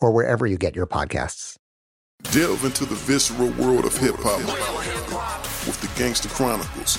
or wherever you get your podcasts. Delve into the visceral world of hip hop with the Gangster Chronicles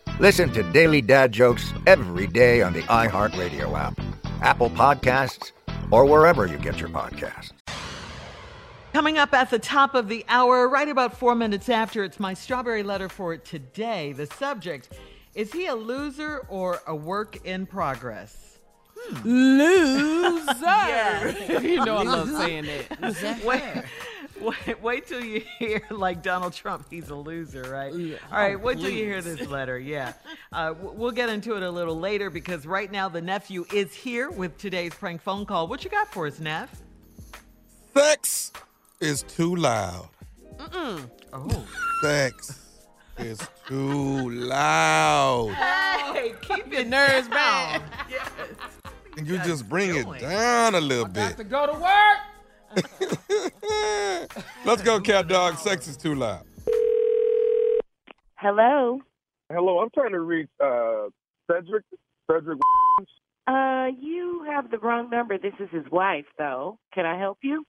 Listen to Daily Dad Jokes every day on the iHeartRadio app, Apple Podcasts, or wherever you get your podcasts. Coming up at the top of the hour, right about four minutes after, it's my strawberry letter for today. The subject is he a loser or a work in progress? Hmm. Loser. you know I love saying that. Wait, wait, wait till you hear like Donald Trump, he's a loser, right? Yeah. All right, Oh, wait till you hear this letter. Yeah. Uh, we'll get into it a little later because right now the nephew is here with today's prank phone call. What you got for us, Neff? Sex is too loud. Mm hmm. Oh. Sex is too loud. Hey, keep your Nerves bound. And you just bring it down a little Got to go to work. Let's go, cat dog. Sex is too loud. Hello. Hello, I'm trying to reach uh, Cedric. Cedric. Uh, you have the wrong number. This is his wife, though. Can I help you?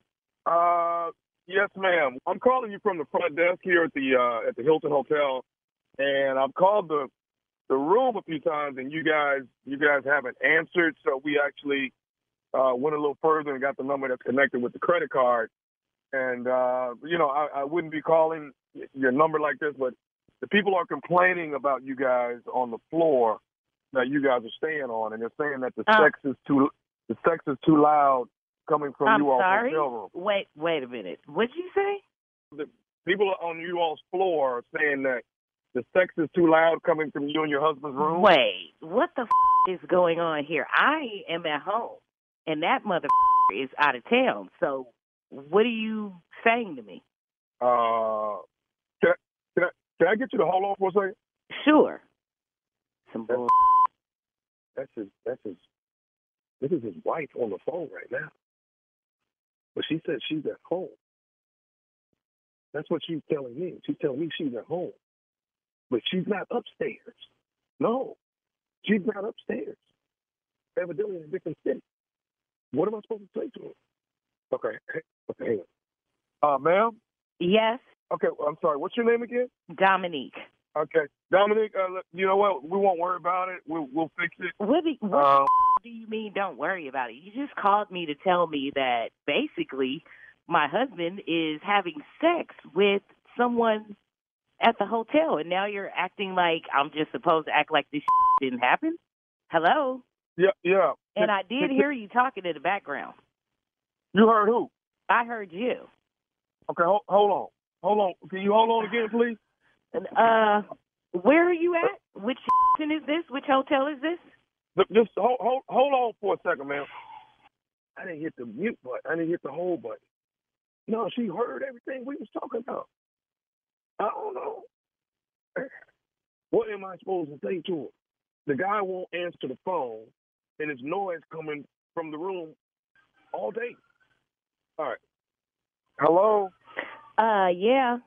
Uh, yes, ma'am. I'm calling you from the front desk here at the uh, at the Hilton Hotel, and I've called the the room a few times, and you guys you guys haven't answered. So we actually uh, went a little further and got the number that's connected with the credit card. And uh, you know, I, I wouldn't be calling your number like this, but the people are complaining about you guys on the floor that you guys are staying on, and they're saying that the Uh. sex is too the sex is too loud coming from I'm you all hotel room. Wait, wait a minute. What'd you say? The people on you all's floor are saying that the sex is too loud coming from you and your husband's room. Wait, what the f- is going on here? I am at home, and that mother is out of town. So, what are you saying to me? Uh, can I, can I, can I get you to hold on for a second? Sure. Some bull. That's his. That's his. This is his wife on the phone right now. But she said she's at home. That's what she's telling me. She's telling me she's at home, but she's not upstairs. No, she's not upstairs. Evidently in a different city. What am I supposed to say to her? Okay, okay, hang on. Uh, ma'am. Yes, Okay, well, I'm sorry. What's your name again? Dominique. Okay, Dominic. Uh, you know what? We won't worry about it. We'll we'll fix it. What, do, what Uh, do you mean? Don't worry about it. You just called me to tell me that basically my husband is having sex with someone at the hotel, and now you're acting like I'm just supposed to act like this didn't happen. Hello, yeah, yeah. and I did hear you talking in the background. You heard who? I heard you. Okay, hold, hold on, hold on. Can you hold on again, please? And, Uh, where are you at? Which is this? Which hotel is this? Look, Just hold, hold, hold on for a second, man. I didn't hit the mute button. I didn't hit the hold button. No, she heard everything we was talking about. I don't know. What am I supposed to say to her? The guy won't answer the phone, and it's noise coming from the room all day. All right. Hello. Uh, yeah.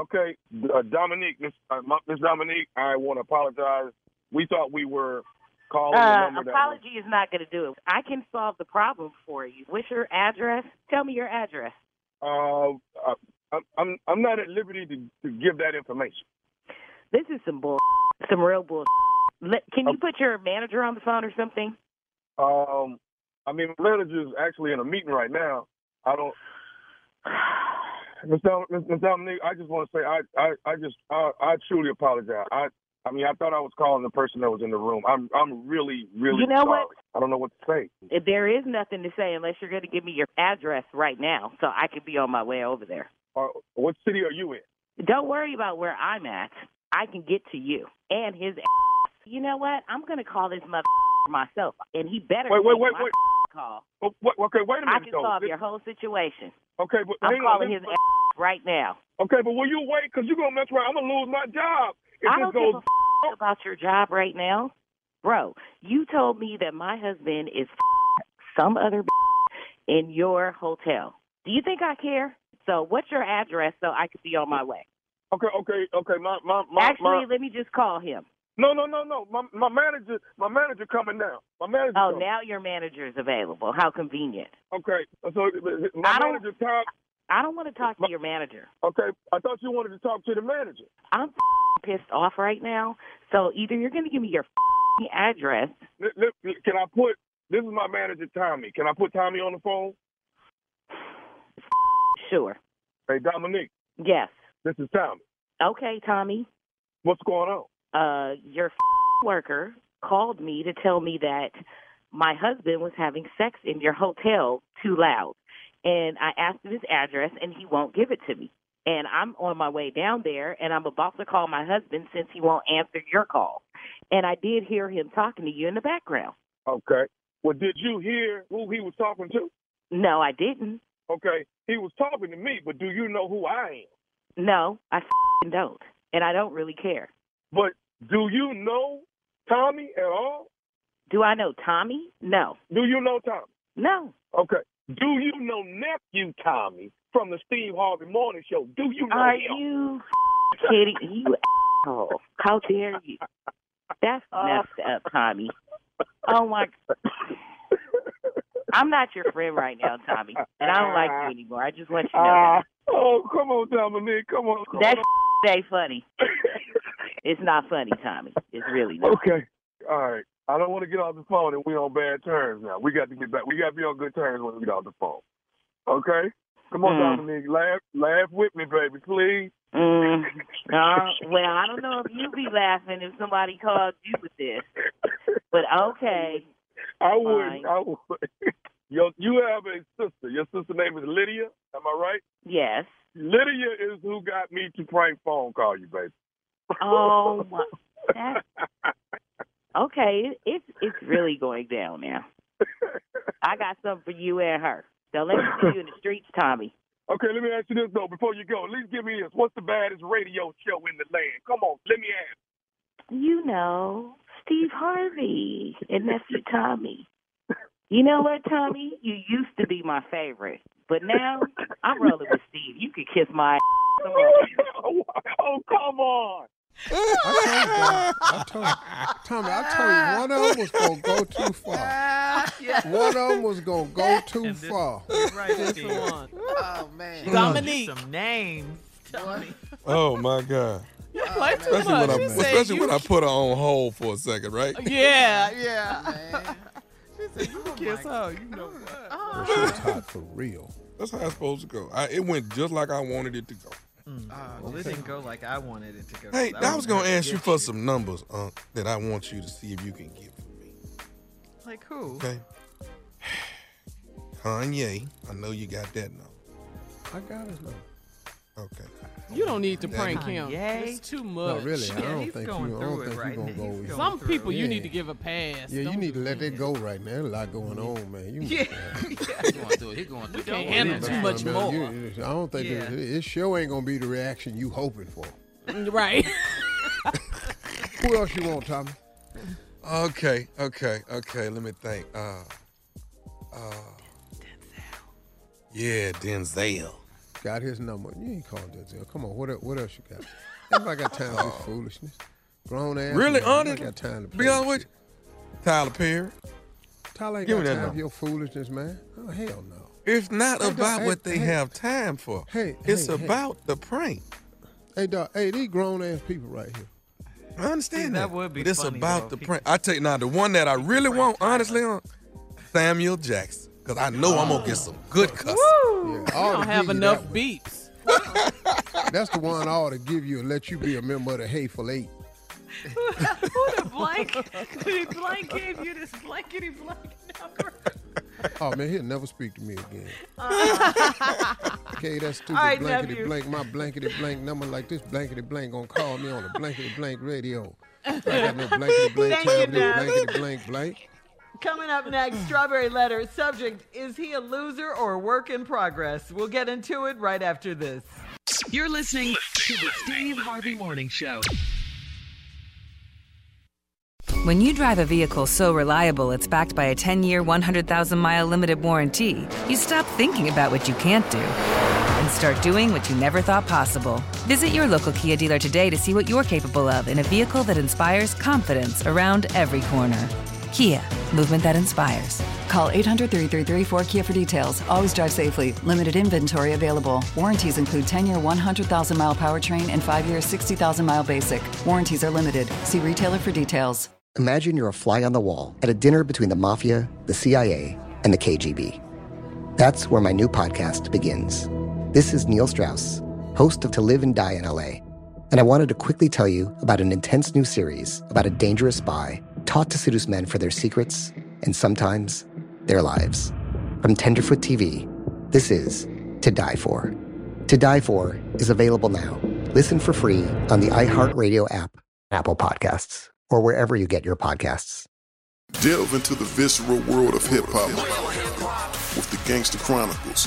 Okay, uh, Dominique, Miss uh, Miss Dominique, I want to apologize. We thought we were calling the Uh, number that was apology is not going to do it. I can solve the problem for you. What's your address? Tell me your address. Uh, uh, I'm I'm I'm not at liberty to, to give that information. This is some bull, some real bull. Can you put your manager on the phone or something? Um, I mean, my manager's actually in a meeting right now. I don't. Miss Dom- Miss- Miss Dominique, I just want to say I I I just I, I truly apologize. I I mean I thought I was calling the person that was in the room. I'm I'm really really You know sorry. what? I don't know what to say. There is nothing to say unless you're going to give me your address right now, so I can be on my way over there. Uh, what city are you in? Don't worry about where I'm at. I can get to you and his. You know what? I'm going to call this mother myself, and he better Wait, wait, wait, wait. call. Oh, what, okay, wait a minute I can though. solve This- your whole situation. Okay, but I'm on. calling This- his right now. Okay, but will you wait? Because you're gonna mess around. I'm gonna lose my job if I don't goes. give a f- about your job right now, bro. You told me that my husband is f- some other b- in your hotel. Do you think I care? So, what's your address so I could be on my way? Okay, okay, okay. My my my. Actually, my, let me just call him. No, no, no, no. My my manager, my manager coming now. My manager. Oh, coming. now your manager is available. How convenient. Okay, so uh, my I manager Tom. I don't want to talk to your manager. Okay, I thought you wanted to talk to the manager. I'm pissed off right now. So either you're going to give me your address. Can I put? This is my manager Tommy. Can I put Tommy on the phone? Sure. Hey Dominique, Yes. this is Tommy. Okay, Tommy. What's going on? Uh, your f- worker called me to tell me that my husband was having sex in your hotel too loud. And I asked him his address, and he won't give it to me. And I'm on my way down there, and I'm about to call my husband since he won't answer your call. And I did hear him talking to you in the background. Okay. Well, did you hear who he was talking to? No, I didn't. Okay, he was talking to me, but do you know who I am? No, I don't. And I don't really care. But do you know Tommy at all? Do I know Tommy? No. Do you know Tommy? No. Okay. Do you know nephew Tommy from the Steve Harvey Morning Show? Do you know Are him? you kidding? You asshole. How dare you? That's messed up, Tommy. Oh my I'm not your friend right now, Tommy. And I don't like you anymore. I just want you to know Ah, oh, come on, Dominique. Come on. that. That ain't funny. It's not funny, Tommy. It's really not. Okay. All right. I don't want to get off the phone and we're on bad terms now. We got to get back. We got to be on good terms when we get off the phone. Okay? Come on, Mm. Dominique. Laugh, laugh with me, baby, please. Mm, uh, well, I don't know if you'd be laughing if somebody called you with this. But okay. I would. I would. Yo, you have a sister. Your sister name is Lydia. Am I right? Yes. Lydia is who got me to prank phone call you, baby. Oh my that, Okay, it's it's really going down now. I got something for you and her. Don't let me see you in the streets, Tommy. Okay, let me ask you this though. Before you go, at least give me this. What's the baddest radio show in the land? Come on, let me ask. You know, Steve Harvey and nephew Tommy. You know what, Tommy? You used to be my favorite, but now I'm rolling with Steve. You could kiss my ass. Come on. oh, come on. I told you, Tommy, I told you one of them was gonna go too far. One of them was gonna go too far. Right, This one. Oh man, Dominique. Some names. Tell me. Oh my God. Oh, you play too Especially much. when I, She said especially you when I put her on hold for a second, right? Yeah, yeah. she said you kiss her. You know what? Well, she was hot for real. That's how it's supposed to go. I, it went just like I wanted it to go. Well, it didn't go like I wanted it to go. Hey, So I was gonna gonna ask you get for some numbers, uh, that I want you to see if you can give for me. Like who? Okay. Kanye, I know you got that number. I got his number. Okay. You don't need to prank him. Kanye? It's too No, much. really, I don't he's think you. I through don't it think right you're gonna go. He's with- Some people you need to give a pass. Yeah, you Don't need to do let that. that go right now. There's a lot going on, man. You, Yeah. He going through it. He going through We it. can't handle too much Man, more. you- I don't think Yeah. this, this show ain't gonna be the reaction you hoping for. Right. Who else you want, Tommy? Okay, okay, okay. Let me think. Uh, uh, Yeah, Denzel. Got his number. You ain't calling Denzel. Come on, what el- what else you got? Everybody got time for this oh. foolishness. Grown ass. Really, man. honest? I got time to Be play honest this with you, Tyler Perry. Tyler ain't Give me got that time number. for your foolishness, man. Oh hell no. It's not Hey, about hey, what they hey. have time for. Hey, it's hey, hey. about the prank. Hey, dog. Hey, these grown ass people right here. I understand See, that. that would be But it's funny, about though, the prank. I tell you now, the one that I really want, honestly, on Samuel Jackson. Because I know I'm going to get some good cussing. Yeah, You ought to don't have enough that one. beats. That's the one I ought to give you and let you be a member of the Hateful Eight. Who the blank? the blank gave you this blankety blank number. Oh man, he'll never speak to me again. okay, that stupid All right, blankety nephew. blank, my blankety blank number like this blankety blank gonna call me on a blankety blank radio. I got no blankety blank Thank time you, for this Dad. blankety blank blank. Coming up next, Strawberry Letter. Subject Is he a loser or a work in progress? We'll get into it right after this. You're listening to the Steve Harvey Morning Show. When you drive a vehicle so reliable it's backed by a 10 year, 100,000 mile limited warranty, you stop thinking about what you can't do and start doing what you never thought possible. Visit your local Kia dealer today to see what you're capable of in a vehicle that inspires confidence around every corner. Kia, movement that inspires. Call 800 333 4KIA for details. Always drive safely. Limited inventory available. Warranties include 10 year 100,000 mile powertrain and 5 year 60,000 mile basic. Warranties are limited. See retailer for details. Imagine you're a fly on the wall at a dinner between the mafia, the CIA, and the KGB. That's where my new podcast begins. This is Neil Strauss, host of To Live and Die in LA, and I wanted to quickly tell you about an intense new series about a dangerous spy taught to seduce men for their secrets and sometimes their lives. From Tenderfoot TV, this is To Die For. To Die For is available now. Listen for free on the iHeartRadio app, Apple Podcasts, or wherever you get your podcasts. Delve into the visceral world of hip hop with the Gangster Chronicles,